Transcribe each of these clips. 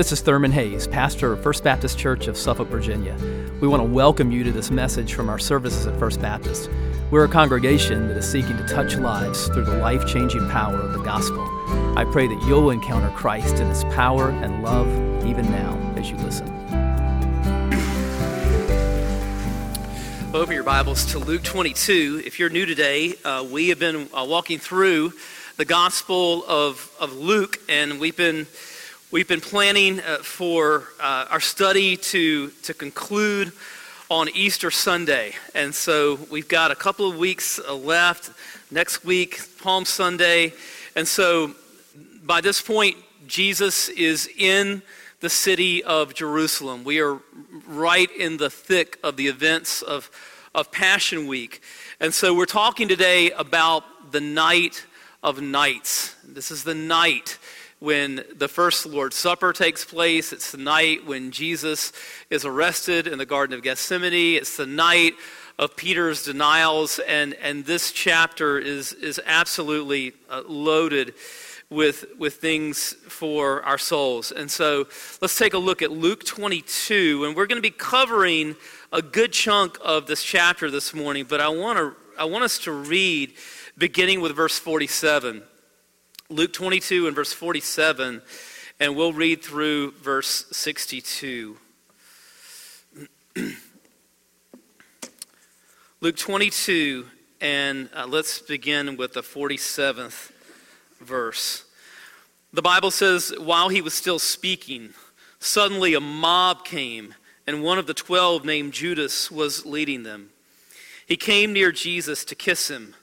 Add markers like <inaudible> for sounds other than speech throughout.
This is Thurman Hayes, pastor of First Baptist Church of Suffolk, Virginia. We want to welcome you to this message from our services at First Baptist. We're a congregation that is seeking to touch lives through the life changing power of the gospel. I pray that you'll encounter Christ in his power and love even now as you listen. Open your Bibles to Luke 22. If you're new today, uh, we have been uh, walking through the Gospel of, of Luke, and we've been We've been planning uh, for uh, our study to, to conclude on Easter Sunday. And so we've got a couple of weeks uh, left. Next week, Palm Sunday. And so by this point, Jesus is in the city of Jerusalem. We are right in the thick of the events of, of Passion Week. And so we're talking today about the night of nights. This is the night when the first Lord's Supper takes place. It's the night when Jesus is arrested in the Garden of Gethsemane. It's the night of Peter's denials. And, and this chapter is, is absolutely uh, loaded with, with things for our souls. And so let's take a look at Luke 22. And we're going to be covering a good chunk of this chapter this morning. But I want, to, I want us to read beginning with verse 47. Luke 22 and verse 47, and we'll read through verse 62. <clears throat> Luke 22, and uh, let's begin with the 47th verse. The Bible says, While he was still speaking, suddenly a mob came, and one of the twelve, named Judas, was leading them. He came near Jesus to kiss him,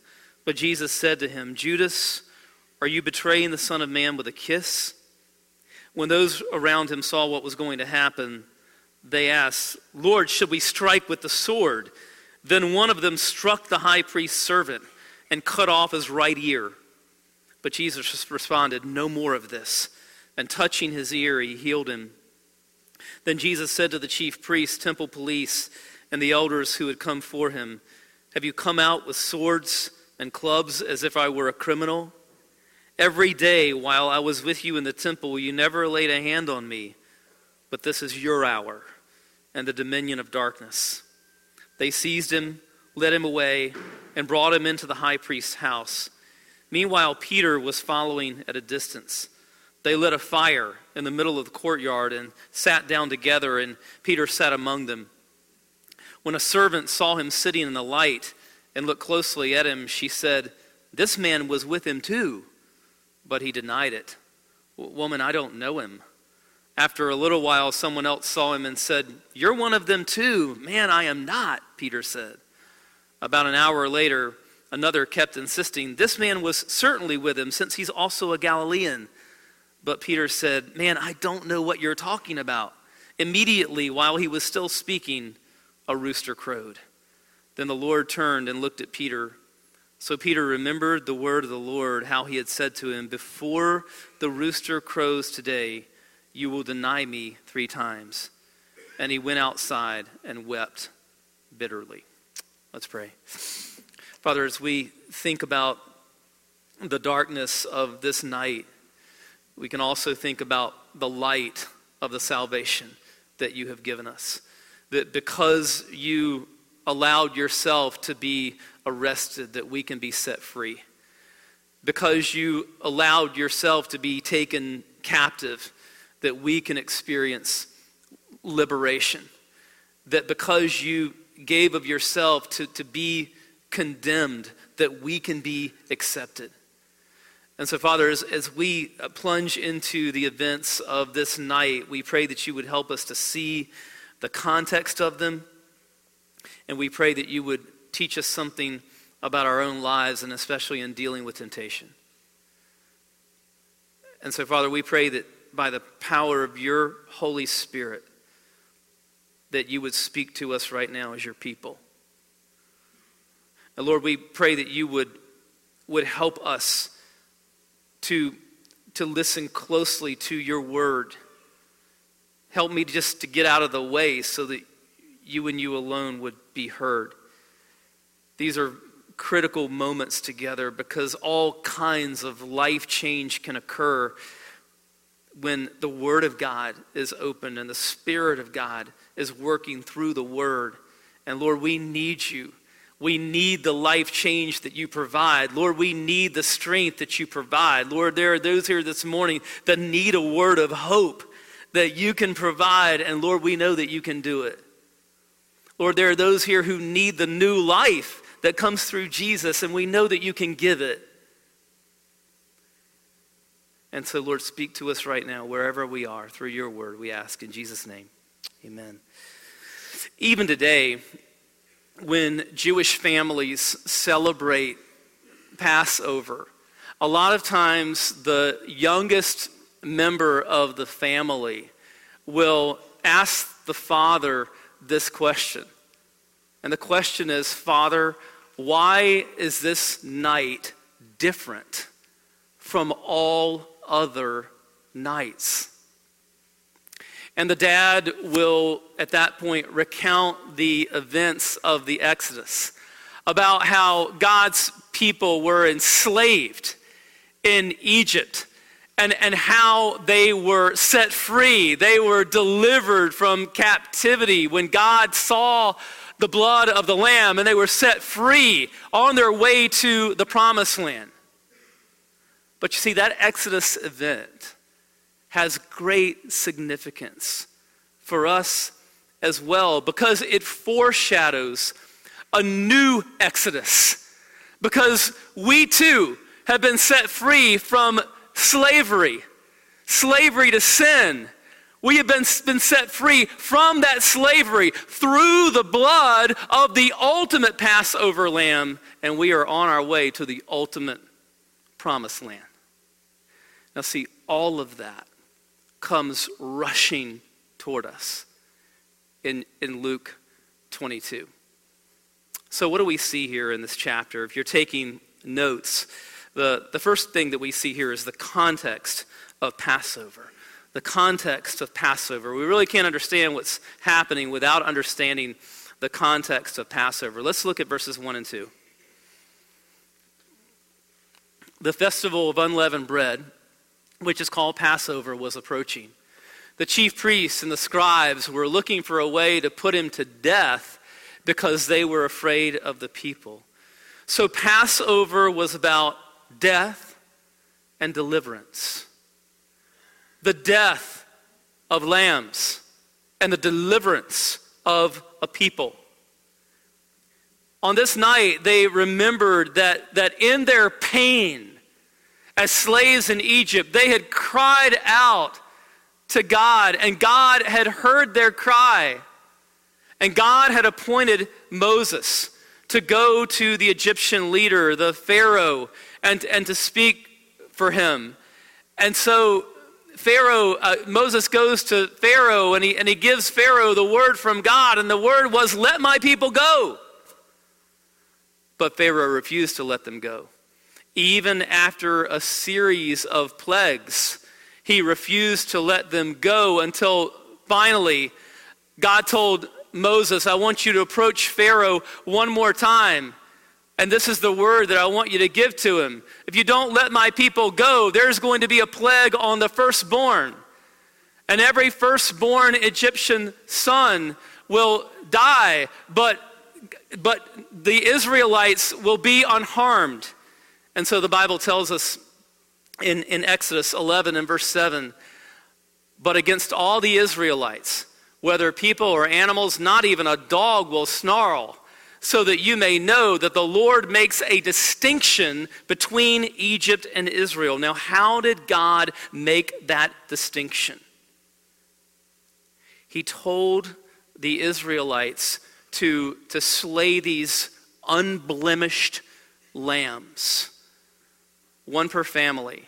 but Jesus said to him, Judas, are you betraying the Son of Man with a kiss? When those around him saw what was going to happen, they asked, Lord, should we strike with the sword? Then one of them struck the high priest's servant and cut off his right ear. But Jesus responded, No more of this. And touching his ear, he healed him. Then Jesus said to the chief priests, temple police, and the elders who had come for him, Have you come out with swords and clubs as if I were a criminal? Every day while I was with you in the temple, you never laid a hand on me, but this is your hour and the dominion of darkness. They seized him, led him away, and brought him into the high priest's house. Meanwhile, Peter was following at a distance. They lit a fire in the middle of the courtyard and sat down together, and Peter sat among them. When a servant saw him sitting in the light and looked closely at him, she said, This man was with him too. But he denied it. Woman, I don't know him. After a little while, someone else saw him and said, You're one of them too. Man, I am not, Peter said. About an hour later, another kept insisting, This man was certainly with him, since he's also a Galilean. But Peter said, Man, I don't know what you're talking about. Immediately, while he was still speaking, a rooster crowed. Then the Lord turned and looked at Peter. So Peter remembered the word of the Lord, how he had said to him, Before the rooster crows today, you will deny me three times. And he went outside and wept bitterly. Let's pray. Father, as we think about the darkness of this night, we can also think about the light of the salvation that you have given us. That because you allowed yourself to be arrested that we can be set free. Because you allowed yourself to be taken captive, that we can experience liberation. That because you gave of yourself to, to be condemned, that we can be accepted. And so, Father, as, as we plunge into the events of this night, we pray that you would help us to see the context of them. And we pray that you would teach us something about our own lives and especially in dealing with temptation. And so, Father, we pray that by the power of your Holy Spirit, that you would speak to us right now as your people. And Lord, we pray that you would, would help us to, to listen closely to your word. Help me just to get out of the way so that you and you alone would be heard. These are critical moments together because all kinds of life change can occur when the Word of God is open and the Spirit of God is working through the Word. And Lord, we need you. We need the life change that you provide. Lord, we need the strength that you provide. Lord, there are those here this morning that need a word of hope that you can provide. And Lord, we know that you can do it. Lord, there are those here who need the new life that comes through Jesus, and we know that you can give it. And so, Lord, speak to us right now, wherever we are, through your word, we ask in Jesus' name. Amen. Even today, when Jewish families celebrate Passover, a lot of times the youngest member of the family will ask the father this question. And the question is Father, why is this night different from all other nights. And the dad will, at that point, recount the events of the Exodus about how God's people were enslaved in Egypt and, and how they were set free. They were delivered from captivity when God saw the blood of the Lamb and they were set free on their way to the promised land. But you see, that Exodus event has great significance for us as well because it foreshadows a new Exodus. Because we too have been set free from slavery, slavery to sin. We have been, been set free from that slavery through the blood of the ultimate Passover lamb, and we are on our way to the ultimate promised land. Now, see, all of that comes rushing toward us in, in Luke 22. So, what do we see here in this chapter? If you're taking notes, the, the first thing that we see here is the context of Passover. The context of Passover. We really can't understand what's happening without understanding the context of Passover. Let's look at verses 1 and 2. The festival of unleavened bread which is called Passover, was approaching. The chief priests and the scribes were looking for a way to put him to death because they were afraid of the people. So Passover was about death and deliverance. The death of lambs and the deliverance of a people. On this night, they remembered that, that in their pain, as slaves in Egypt, they had cried out to God, and God had heard their cry. And God had appointed Moses to go to the Egyptian leader, the Pharaoh, and, and to speak for him. And so Pharaoh, uh, Moses goes to Pharaoh and he, and he gives Pharaoh the word from God, and the word was, Let my people go. But Pharaoh refused to let them go even after a series of plagues. He refused to let them go until finally God told Moses, I want you to approach Pharaoh one more time. And this is the word that I want you to give to him. If you don't let my people go, there's going to be a plague on the firstborn. And every firstborn Egyptian son will die, but, but the Israelites will be unharmed. And so the Bible tells us in, in Exodus 11 and verse 7 but against all the Israelites, whether people or animals, not even a dog will snarl, so that you may know that the Lord makes a distinction between Egypt and Israel. Now, how did God make that distinction? He told the Israelites to, to slay these unblemished lambs one per family.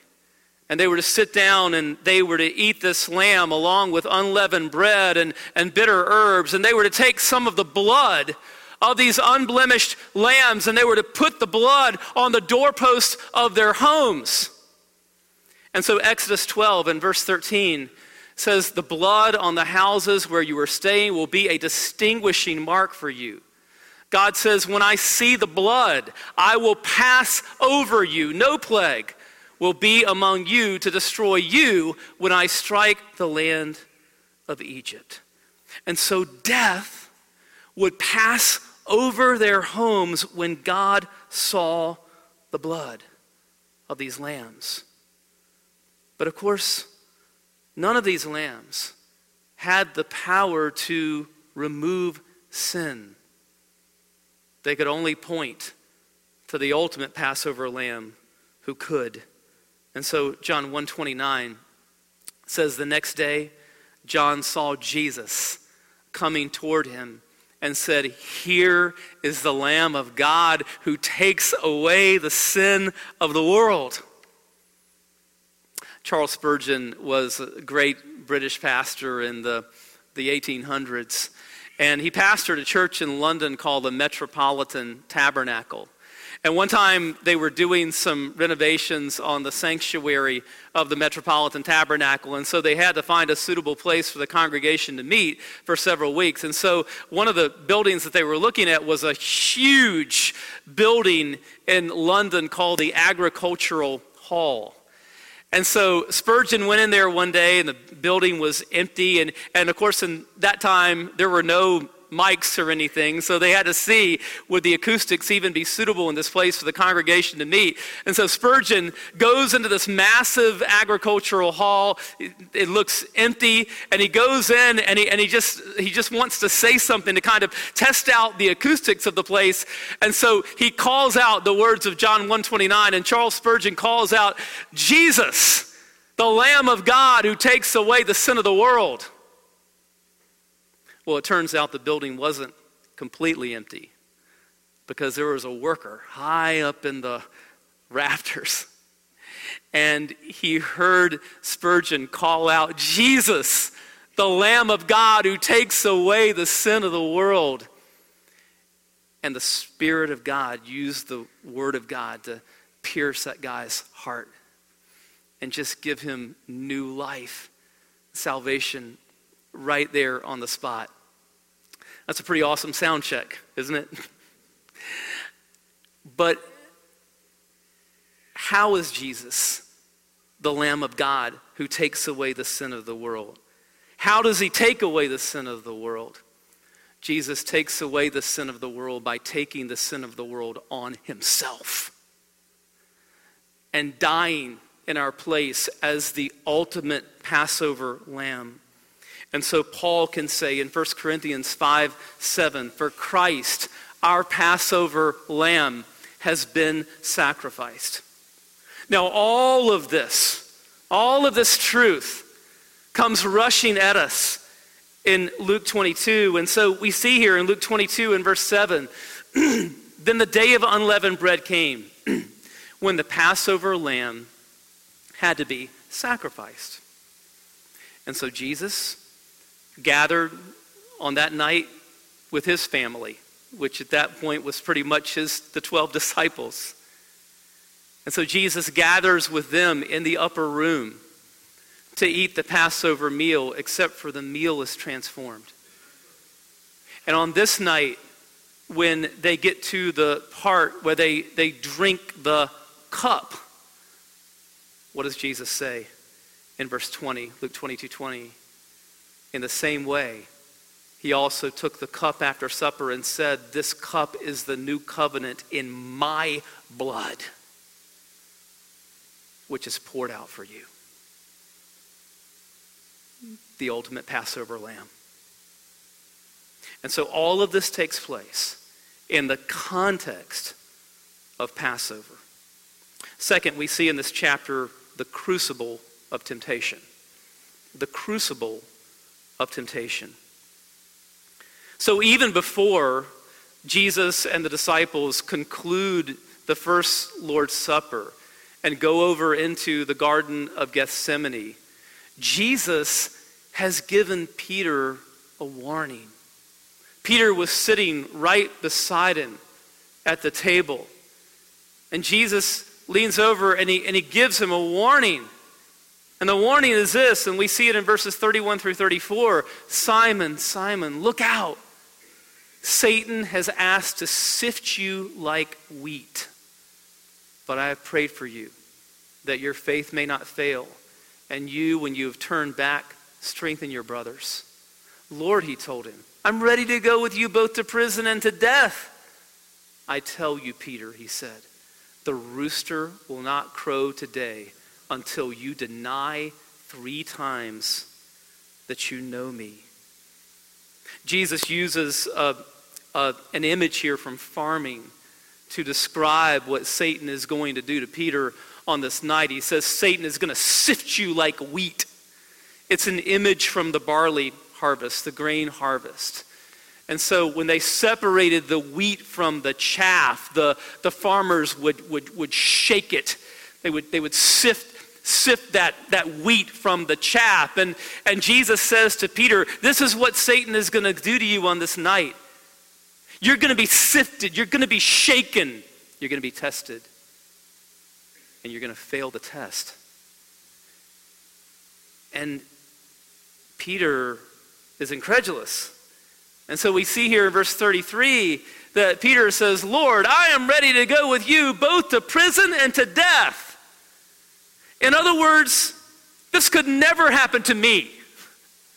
And they were to sit down and they were to eat this lamb along with unleavened bread and, and bitter herbs. And they were to take some of the blood of these unblemished lambs and they were to put the blood on the doorposts of their homes. And so Exodus 12 and verse 13 says, The blood on the houses where you are staying will be a distinguishing mark for you. God says, When I see the blood, I will pass over you. No plague will be among you to destroy you when I strike the land of Egypt. And so death would pass over their homes when God saw the blood of these lambs. But of course, none of these lambs had the power to remove sin. They could only point to the ultimate Passover lamb who could. And so John 129 says the next day John saw Jesus coming toward him and said, Here is the Lamb of God who takes away the sin of the world. Charles Spurgeon was a great British pastor in the, the 1800s, and he pastored a church in London called the Metropolitan Tabernacle. And one time they were doing some renovations on the sanctuary of the Metropolitan Tabernacle. And so they had to find a suitable place for the congregation to meet for several weeks. And so one of the buildings that they were looking at was a huge building in London called the Agricultural Hall. And so Spurgeon went in there one day and the building was empty. And, and of course, in that time, there were no mics or anything, so they had to see would the acoustics even be suitable in this place for the congregation to meet. And so Spurgeon goes into this massive agricultural hall. It, it looks empty, and he goes in and he, and he just he just wants to say something to kind of test out the acoustics of the place. And so he calls out the words of John 129, and Charles Spurgeon calls out, Jesus, the Lamb of God who takes away the sin of the world. Well, it turns out the building wasn't completely empty because there was a worker high up in the <laughs> rafters. And he heard Spurgeon call out, Jesus, the Lamb of God who takes away the sin of the world. And the Spirit of God used the Word of God to pierce that guy's heart and just give him new life, salvation right there on the spot. That's a pretty awesome sound check, isn't it? <laughs> but how is Jesus the Lamb of God who takes away the sin of the world? How does he take away the sin of the world? Jesus takes away the sin of the world by taking the sin of the world on himself and dying in our place as the ultimate Passover lamb. And so Paul can say in 1 Corinthians 5 7, For Christ, our Passover lamb, has been sacrificed. Now, all of this, all of this truth comes rushing at us in Luke 22. And so we see here in Luke 22 and verse 7 <clears throat> then the day of unleavened bread came <clears throat> when the Passover lamb had to be sacrificed. And so Jesus gathered on that night with his family, which at that point was pretty much his the 12 <laughs> disciples. And so Jesus gathers with them in the upper room to eat the Passover meal, except for the meal is transformed. And on this night, when they get to the part where they, they drink the cup, what does Jesus say in verse 20, Luke 22 20? In the same way, he also took the cup after supper and said, This cup is the new covenant in my blood, which is poured out for you. The ultimate Passover lamb. And so all of this takes place in the context of Passover. Second, we see in this chapter the crucible of temptation. The crucible of temptation. So even before Jesus and the disciples conclude the first Lord's Supper and go over into the Garden of Gethsemane, Jesus has given Peter a warning. Peter was sitting right beside him at the table. And Jesus leans over and he, and he gives him a warning. And the warning is this, and we see it in verses 31 through 34 Simon, Simon, look out. Satan has asked to sift you like wheat, but I have prayed for you that your faith may not fail. And you, when you have turned back, strengthen your brothers. Lord, he told him, I'm ready to go with you both to prison and to death. I tell you, Peter, he said, the rooster will not crow today until you deny three times that you know me. Jesus uses uh, uh, an image here from farming to describe what Satan is going to do to Peter on this night. He says, Satan is going to sift you like wheat. It's an image from the barley harvest, the grain harvest. And so when they separated the wheat from the chaff, the, the farmers would, would, would shake it. They would, they would sift, sift that, that wheat from the chaff. And, and Jesus says to Peter, This is what Satan is going to do to you on this night. You're going to be sifted, you're going to be shaken, you're going to be tested, and you're going to fail the test. And Peter is incredulous. And so we see here in verse 33 that Peter says, Lord, I am ready to go with you both to prison and to death. In other words, this could never happen to me.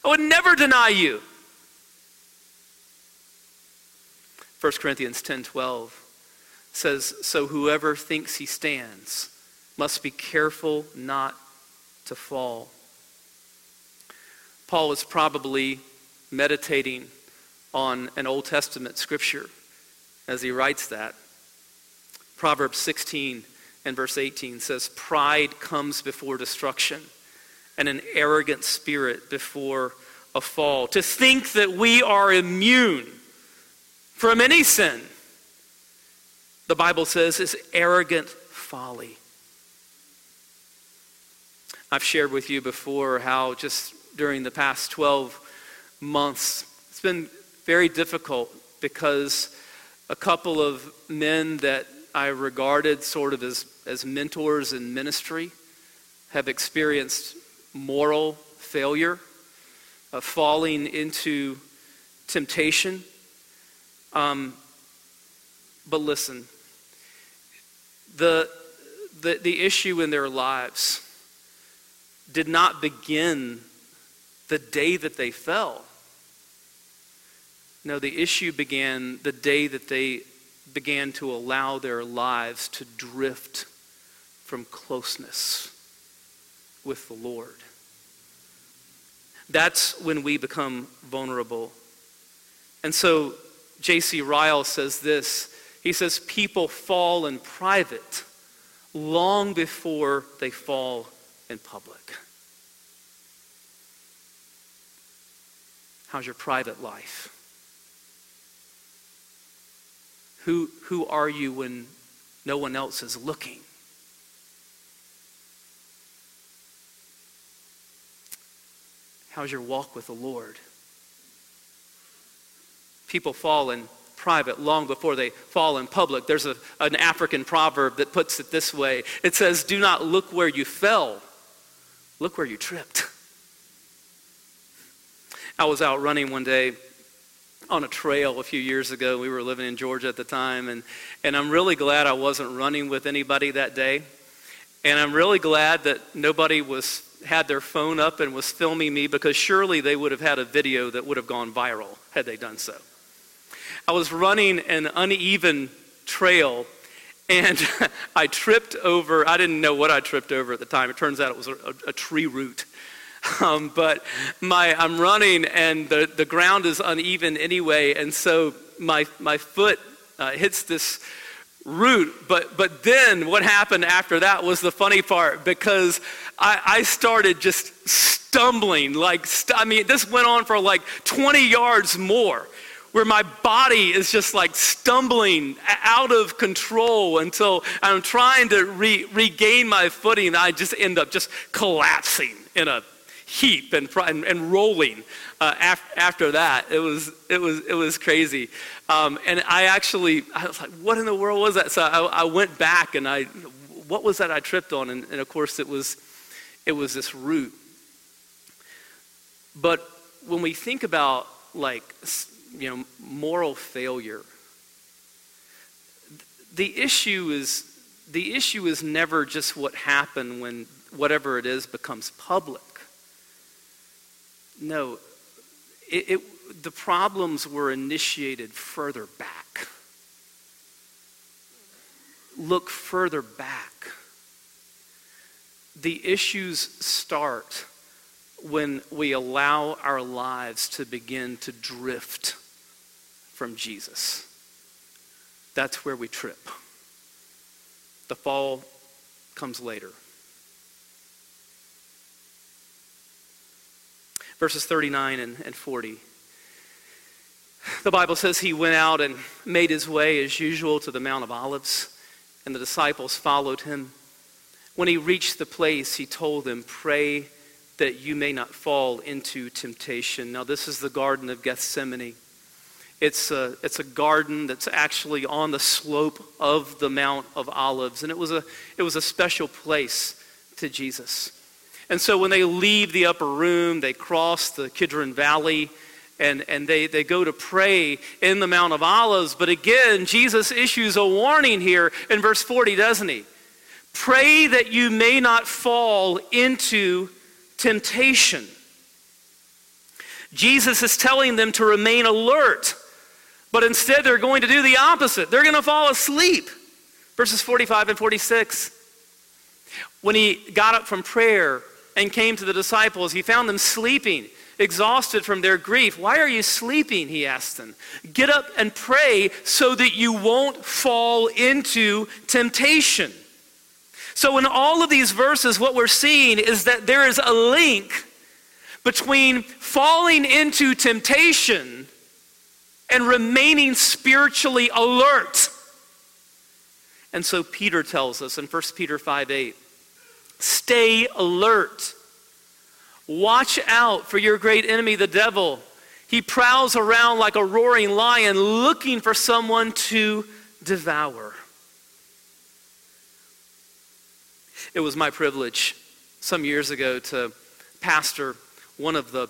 I would never deny you. 1 Corinthians 10:12 says, "So whoever thinks he stands must be careful not to fall." Paul is probably meditating on an Old Testament scripture as he writes that. Proverbs 16 and verse 18 says, Pride comes before destruction, and an arrogant spirit before a fall. To think that we are immune from any sin, the Bible says, is arrogant folly. I've shared with you before how just during the past 12 months, it's been very difficult because a couple of men that I regarded sort of as, as mentors in ministry have experienced moral failure, uh, falling into temptation. Um, but listen, the, the, the issue in their lives did not begin the day that they fell. No, the issue began the day that they began to allow their lives to drift from closeness with the Lord. That's when we become vulnerable. And so J.C. Ryle says this he says, People fall in private long before they fall in public. How's your private life? Who, who are you when no one else is looking? How's your walk with the Lord? People fall in private long before they fall in public. There's a, an African proverb that puts it this way it says, Do not look where you fell, look where you tripped. <laughs> I was out running one day on a trail a few years ago. We were living in Georgia at the time, and, and I'm really glad I wasn't running with anybody that day. And I'm really glad that nobody was had their phone up and was filming me because surely they would have had a video that would have gone viral had they done so. I was running an uneven trail and <laughs> I tripped over, I didn't know what I tripped over at the time. It turns out it was a, a, a tree root. <laughs> Um, but my, I'm running and the, the ground is uneven anyway, and so my, my foot uh, hits this root. But, but then what happened after that was the funny part because I, I started just stumbling. Like, st- I mean, this went on for like 20 yards more where my body is just like stumbling out of control until I'm trying to re- regain my footing. I just end up just collapsing in a heap and, and, and rolling uh, af- after that. It was, it was, it was crazy. Um, and I actually, I was like, what in the world was that? So I, I went back and I, what was that I tripped on? And, and of course it was, it was this root. But when we think about like, you know, moral failure, the issue is the issue is never just what happened when whatever it is becomes public. No, it, it, the problems were initiated further back. Look further back. The issues start when we allow our lives to begin to drift from Jesus. That's where we trip. The fall comes later. Verses 39 and, and 40. The Bible says he went out and made his way as usual to the Mount of Olives, and the disciples followed him. When he reached the place, he told them, Pray that you may not fall into temptation. Now, this is the Garden of Gethsemane. It's a, it's a garden that's actually on the slope of the Mount of Olives. And it was, a, it was a special place to Jesus. And so when they leave the upper room, they cross the Kidron Valley and, and they, they go to pray in the Mount of Olives. But again, Jesus issues a warning here in verse 40, doesn't he? Pray that you may not fall into temptation. Jesus is telling them to remain alert but instead, they're going to do the opposite. They're going to fall asleep. Verses 45 and 46. When he got up from prayer and came to the disciples, he found them sleeping, exhausted from their grief. Why are you sleeping? He asked them. Get up and pray so that you won't fall into temptation. So, in all of these verses, what we're seeing is that there is a link between falling into temptation and remaining spiritually alert. And so Peter tells us in 1 Peter 5 8, stay alert. Watch out for your great enemy, the devil. He prowls around like a roaring lion looking for someone to devour. It was my privilege some years ago to pastor one of the,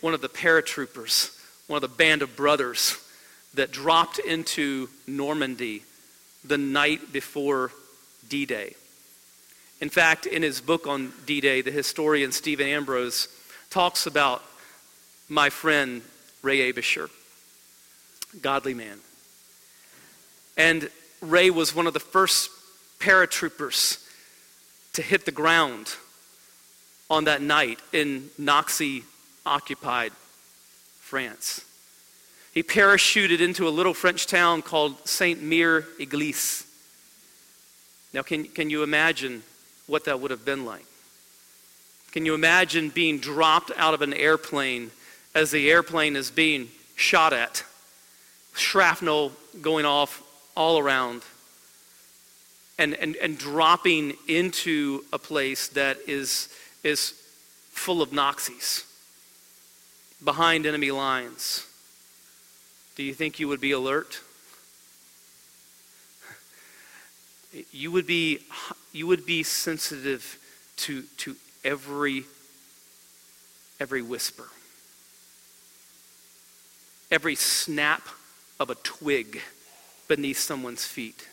one of the paratroopers one of the band of brothers that dropped into Normandy the night before D Day. In fact, in his book on D Day, the historian Stephen Ambrose talks about my friend Ray Aebischer, godly man. And Ray was one of the first paratroopers to hit the ground on that night in Nazi occupied France. He parachuted into a little French town called Saint Mere Eglise. Now, can, can you imagine what that would have been like? Can you imagine being dropped out of an airplane as the airplane is being shot at? Shrapnel going off all around. And, and, and dropping into a place that is, is full of Nazis behind enemy lines, do you think you would be alert? You would be, you would be sensitive to, to every, every whisper, every snap of a twig beneath someone's feet.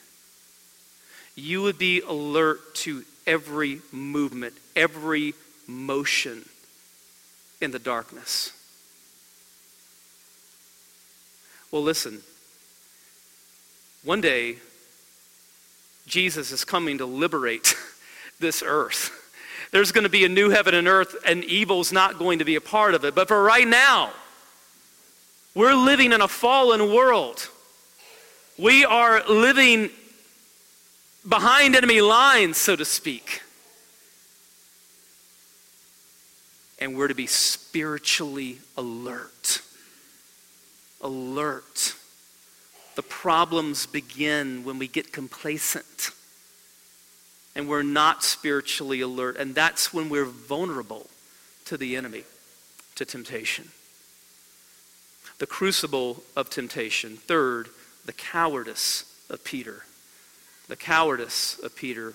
You would be alert to every movement, every motion in the darkness. Well, listen. One day, Jesus is coming to liberate <laughs> this earth. There's going to be a new heaven and earth, and evil's not going to be a part of it. But for right now, we're living in a fallen world. We are living behind enemy lines, so to speak. And we're to be spiritually alert alert. The problems begin when we get complacent and we're not spiritually alert. And that's when we're vulnerable to the enemy, to temptation. The crucible of temptation. Third, the cowardice of Peter. The cowardice of Peter.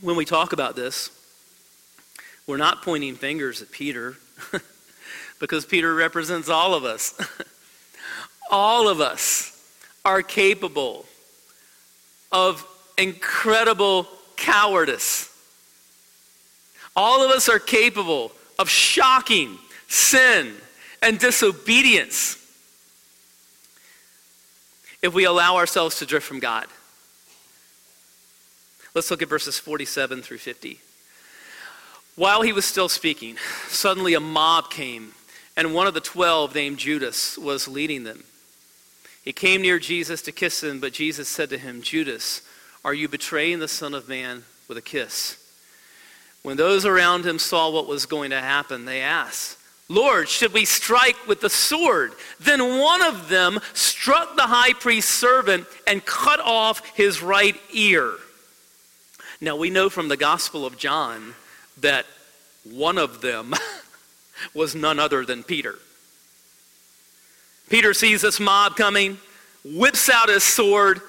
When we talk about this, we're not pointing fingers at Peter. <laughs> because Peter represents all of us. <laughs> all of us are capable of incredible cowardice. All of us are capable of shocking sin and disobedience if we allow ourselves to drift from God. Let's look at verses 47 through 50. While he was still speaking, suddenly a mob came, and one of the twelve, named Judas, was leading them. He came near Jesus to kiss him, but Jesus said to him, Judas, are you betraying the Son of Man with a kiss? When those around him saw what was going to happen, they asked, Lord, should we strike with the sword? Then one of them struck the high priest's servant and cut off his right ear. Now we know from the Gospel of John that one of them <laughs> was none other than Peter. Peter sees this mob coming, whips out his sword,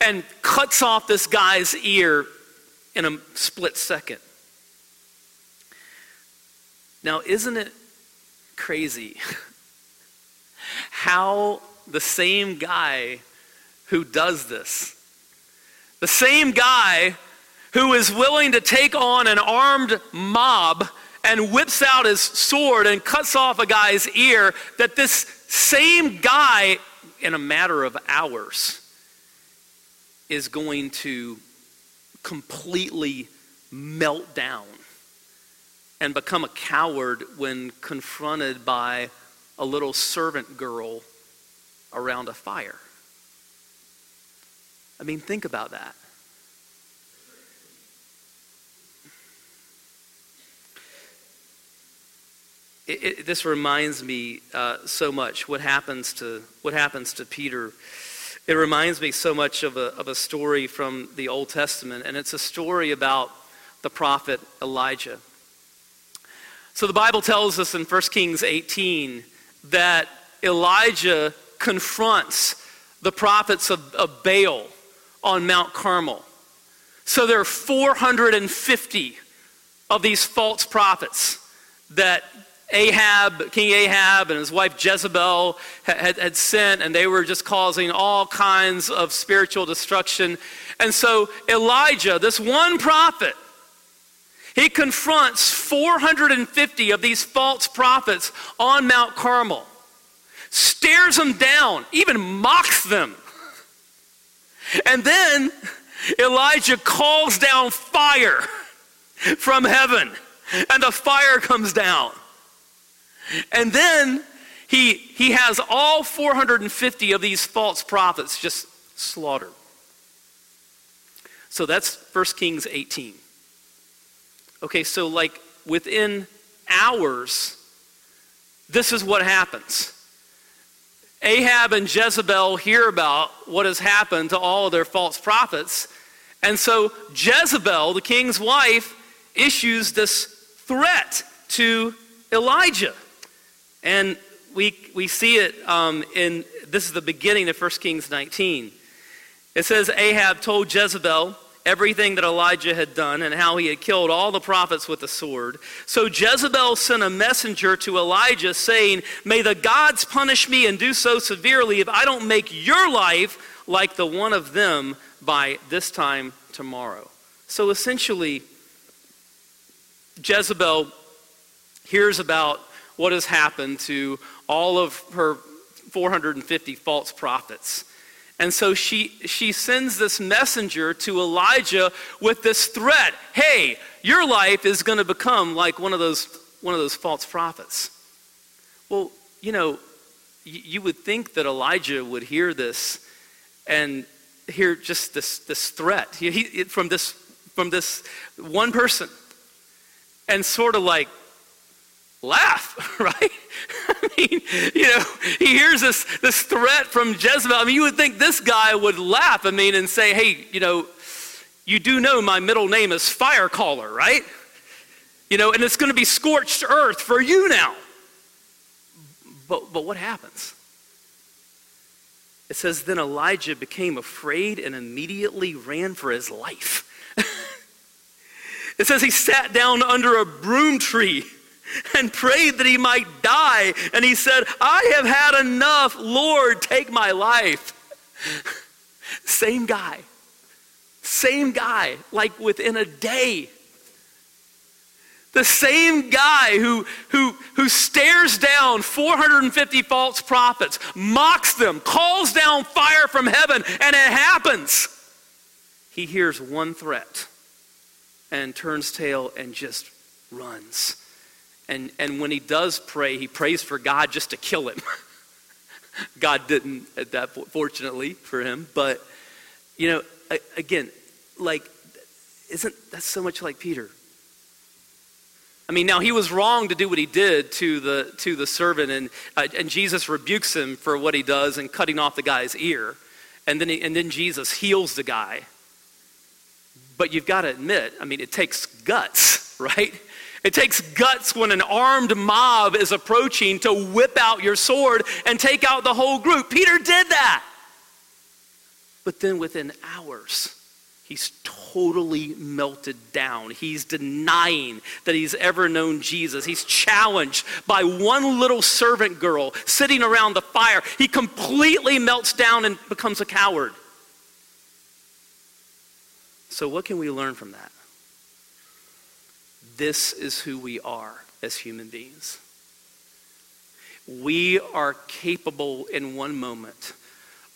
and cuts off this guy's ear in a split second. Now, isn't it crazy <laughs> how the same guy who does this, the same guy who is willing to take on an armed mob and whips out his sword and cuts off a guy's ear, that this same guy, in a matter of hours, is going to completely melt down and become a coward when confronted by a little servant girl around a fire. I mean, think about that. It, it, this reminds me uh, so much what happens to what happens to Peter. It reminds me so much of a, of a story from the Old Testament, and it's a story about the prophet Elijah. So the Bible tells us in 1 Kings 18 that Elijah confronts the prophets of, of Baal on Mount Carmel. So there are 450 of these false prophets that Ahab, King Ahab, and his wife Jezebel had, had, sent, and they were just causing all kinds of spiritual destruction. And so Elijah, this one prophet, he confronts 450 of these false prophets on Mount Carmel, stares them down, even mocks them. And then Elijah calls down fire from heaven, and the fire comes down. And then he, he has all 450 of these false prophets just slaughtered. So that's 1 Kings 18. Okay, so like within hours, this is what happens. Ahab and Jezebel hear about what has happened to all of their false prophets. And so Jezebel, the king's wife, issues this threat to Elijah. And we, we see it um, in, this is the beginning of 1 Kings 19. It says, Ahab told Jezebel everything that Elijah had done and how he had killed all the prophets with the sword. So Jezebel sent a messenger to Elijah saying, May the gods punish me and do so severely if I don't make your life like the one of them by this time tomorrow. So essentially, Jezebel hears about what has happened to all of her 450 false prophets. And so she, she sends this messenger to Elijah with this threat hey, your life is going to become like one of, those, one of those false prophets. Well, you know, you, would think that Elijah would hear this and hear just this, this threat he, he, from, this, from this one person and sort of like laugh, <laughs> right? I mean, you know, he hears this, this threat from Jezebel. I mean, you would think this guy would laugh, I mean, and say, hey, you know, you do know my middle name is Fire Caller, right? You know, and it's going to be scorched earth for you now. But, but what happens? It says, then Elijah became afraid and immediately ran for his life. <laughs> it says he sat down under a broom tree and prayed that he might die. And he said, I have had enough. Lord, take my life. <laughs> Same guy. Same guy, like within a day. The same guy who, who, who stares down 450 false prophets, mocks them, calls down fire from heaven, and it happens. He hears one threat and turns tail and just runs. And, and when he does pray, he prays for God just to kill him. <laughs> God didn't at that fortunately for him, but you know, again, like isn't that so much like Peter? I mean, now he was wrong to do what he did to the to the servant, and uh, and Jesus rebukes him for what he does and cutting off the guy's ear, and then he, and then Jesus heals the guy. But you've got to admit, I mean, it takes guts, <laughs> right? It takes guts when an armed mob is approaching to whip out your sword and take out the whole group. Peter did that. But then within hours, he's totally melted down. He's denying that he's ever known Jesus. He's challenged by one little servant girl sitting around the fire. He completely melts down and becomes a coward. So, what can we learn from that? This is who we are as human beings. We are capable in one moment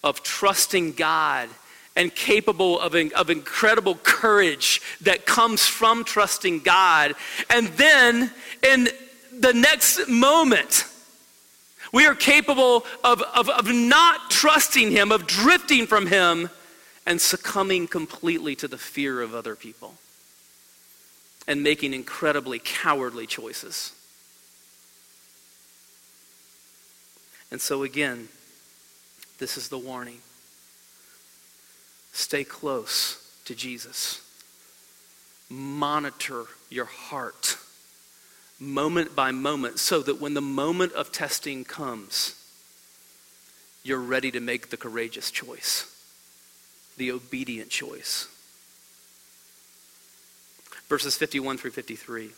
of trusting God and capable of, of incredible courage that comes from trusting God. And then in the next moment, we are capable of, of, of not trusting Him, of drifting from Him, and succumbing completely to the fear of other people and making incredibly cowardly choices. And so, again, this is the warning. Stay close to Jesus, monitor your heart moment by moment so that when the moment of testing comes, you're ready to make the courageous choice, the obedient choice verses 51 through 53.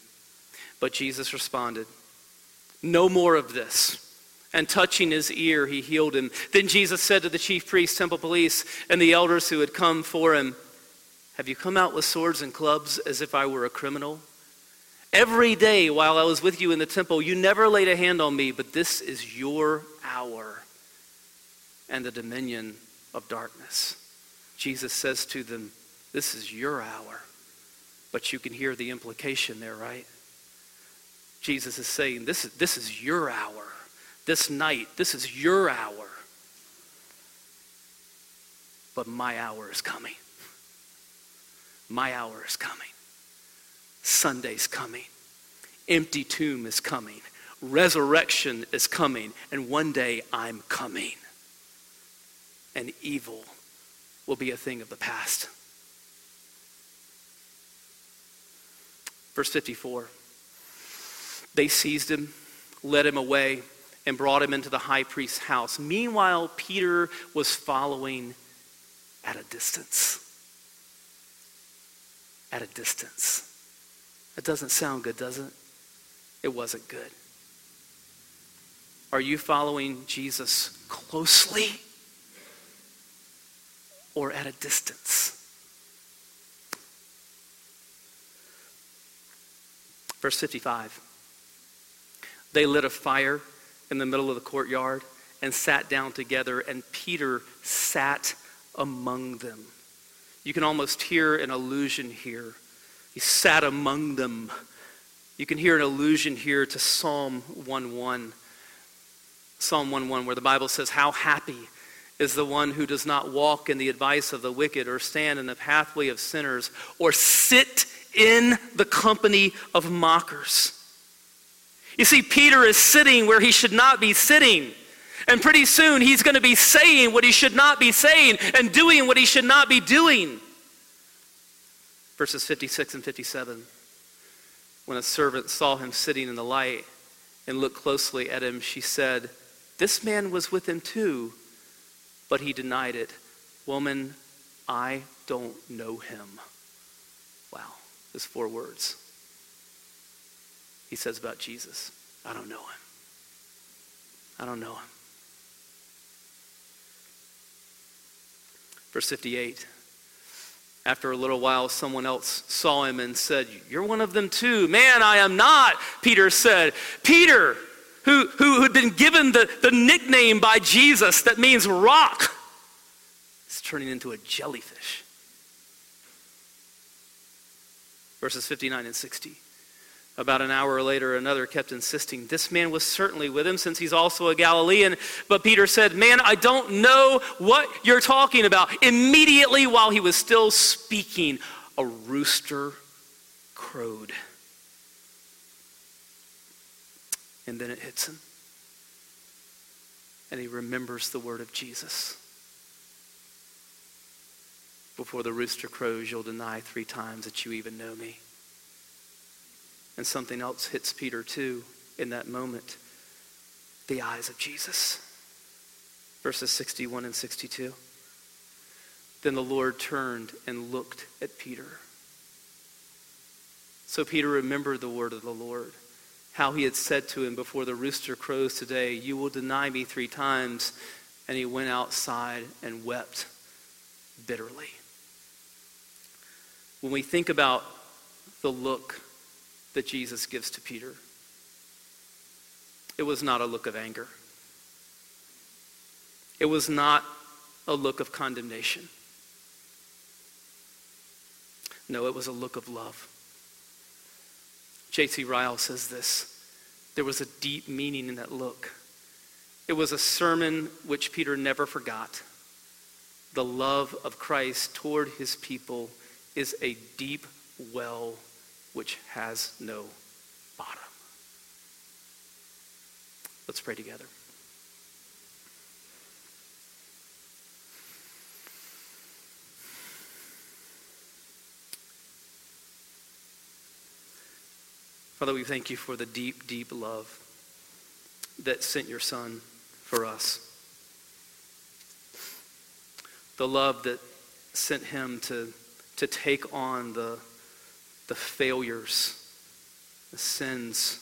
But Jesus responded, No more of this. And touching his ear, he healed him. Then Jesus said to the chief priests, temple police, and the elders who had come for him, Have you come out with swords and clubs as if I were a criminal? Every day while I was with you in the temple, you never laid a hand on me, but this is your hour and the dominion of darkness. Jesus says to them, This is your hour. But you can hear the implication there, right? Jesus is saying, this is, this is your hour. This night, this is your hour. But my hour is coming. My hour is coming. Sunday's coming. Empty tomb is coming. Resurrection is coming. And one day I'm coming. And evil will be a thing of the past. Verse 54 They seized him, led him away, and brought him into the high priest's house. Meanwhile, Peter was following at a distance. At a distance. That doesn't sound good, does it? It wasn't good. Are you following Jesus closely or at a distance? Verse 55 They lit a fire in the middle of the courtyard and sat down together, and Peter sat among them. You can almost hear an allusion here. He sat among them. You can hear an allusion here to Psalm 1:1. Psalm 1:1 where the Bible says how happy is the one who does not walk in the advice of the wicked or stand in the pathway of sinners or sit in the company of mockers. You see, Peter is sitting where he should not be sitting. And pretty soon he's going to be saying what he should not be saying and doing what he should not be doing. Verses 56 and 57. When a servant saw him sitting in the light and looked closely at him, she said, This man was with him too. But he denied it. Woman, I don't know him. There's four words. He says about Jesus, I don't know him. I don't know him. Verse 58. After a little while, someone else saw him and said, You're one of them too. Man, I am not, Peter said. Peter, who, who had been given the, the nickname by Jesus that means rock, is turning into a jellyfish. Verses 59 and 60. About an hour later, another kept insisting, This man was certainly with him since he's also a Galilean. But Peter said, Man, I don't know what you're talking about. Immediately while he was still speaking, a rooster crowed. And then it hits him. And he remembers the word of Jesus. Before the rooster crows, you'll deny three times that you even know me. And something else hits Peter too in that moment the eyes of Jesus. Verses 61 and 62. Then the Lord turned and looked at Peter. So Peter remembered the word of the Lord, how he had said to him before the rooster crows today, You will deny me three times. And he went outside and wept bitterly. When we think about the look that Jesus gives to Peter. It was not a look of anger. It was not a look of condemnation. No, it was a look of love. J.C. Ryle says this there was a deep meaning in that look. It was a sermon which Peter never forgot. The love of Christ toward his people is a deep well which has no bottom. Let's pray together. Father, we thank you for the deep, deep love that sent your Son for us. The love that sent him to, to take on the the failures, the sins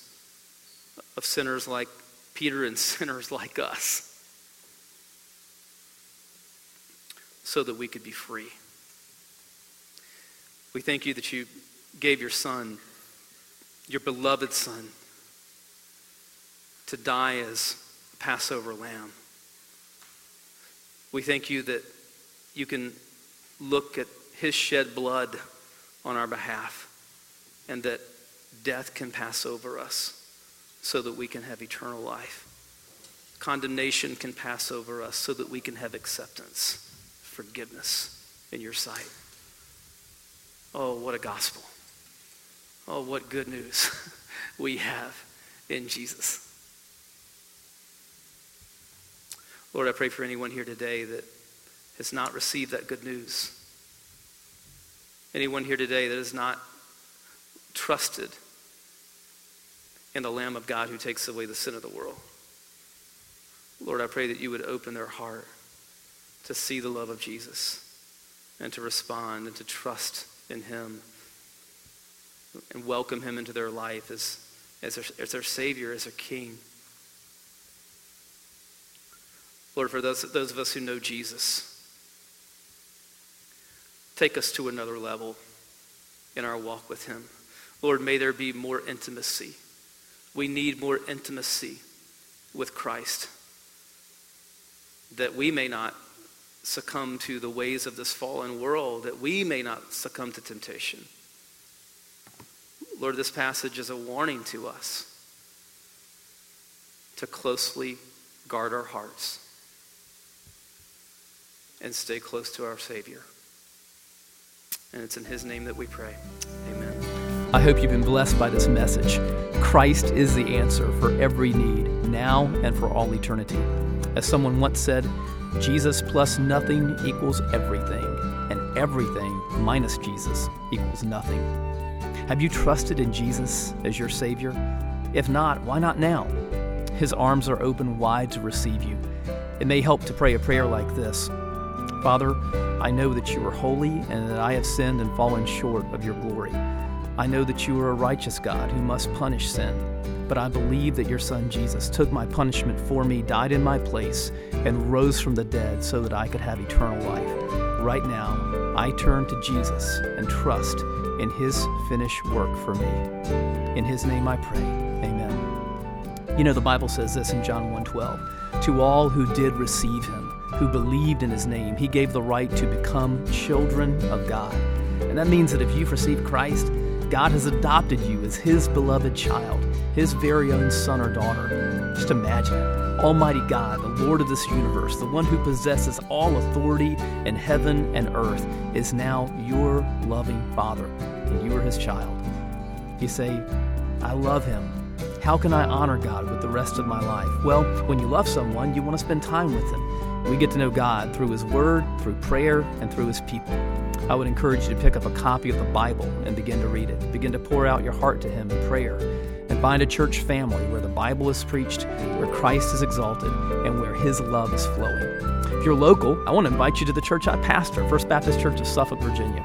of sinners like Peter and <laughs> sinners like us, so that we could be free. We thank you that you gave your Son, your beloved Son, to die as a Passover lamb. We thank you that you can look at his shed blood on our behalf and that death can pass over us so that we can have eternal life. Condemnation can pass over us so that we can have acceptance, forgiveness in your sight. Oh, what a gospel. Oh, what good news <laughs> we have in Jesus. Lord, I pray for anyone here today that has not received that good news. Anyone here today that has not trusted in the Lamb of God who takes away the sin of the world. Lord, I pray that you would open their heart to see the love of Jesus and to respond and to trust in him and welcome him into their life as, as, their, as their Savior, as their King. Lord, for those, those of us who know Jesus, take us to another level in our walk with him. Lord, may there be more intimacy. We need more intimacy with Christ that we may not succumb to the ways of this fallen world, that we may not succumb to temptation. Lord, this passage is a warning to us to closely guard our hearts and stay close to our Savior. And it's in His name that we pray. Amen. I hope you've been blessed by this message. Christ is the answer for every need, now and for all eternity. As someone once said, Jesus plus nothing equals everything, and everything minus Jesus equals nothing. Have you trusted in Jesus as your Savior? If not, why not now? His arms are open wide to receive you. It may help to pray a prayer like this Father, I know that you are holy and that I have sinned and fallen short of your glory. I know that you are a righteous God who must punish sin, but I believe that your Son Jesus took my punishment for me, died in my place, and rose from the dead so that I could have eternal life. right now, I turn to Jesus and trust in his finished work for me. In his name I pray. Amen. You know the Bible says this in John 1:12. To all who did receive him, who believed in his name, he gave the right to become children of God. And that means that if you've received Christ, God has adopted you as his beloved child, his very own son or daughter. Just imagine it. Almighty God, the Lord of this universe, the one who possesses all authority in heaven and earth, is now your loving Father, and you are his child. You say, I love him. How can I honor God with the rest of my life? Well, when you love someone, you want to spend time with them. We get to know God through His Word, through prayer, and through His people. I would encourage you to pick up a copy of the Bible and begin to read it. Begin to pour out your heart to Him in prayer. And find a church family where the Bible is preached, where Christ is exalted, and where His love is flowing. If you're local, I want to invite you to the church I pastor, First Baptist Church of Suffolk, Virginia.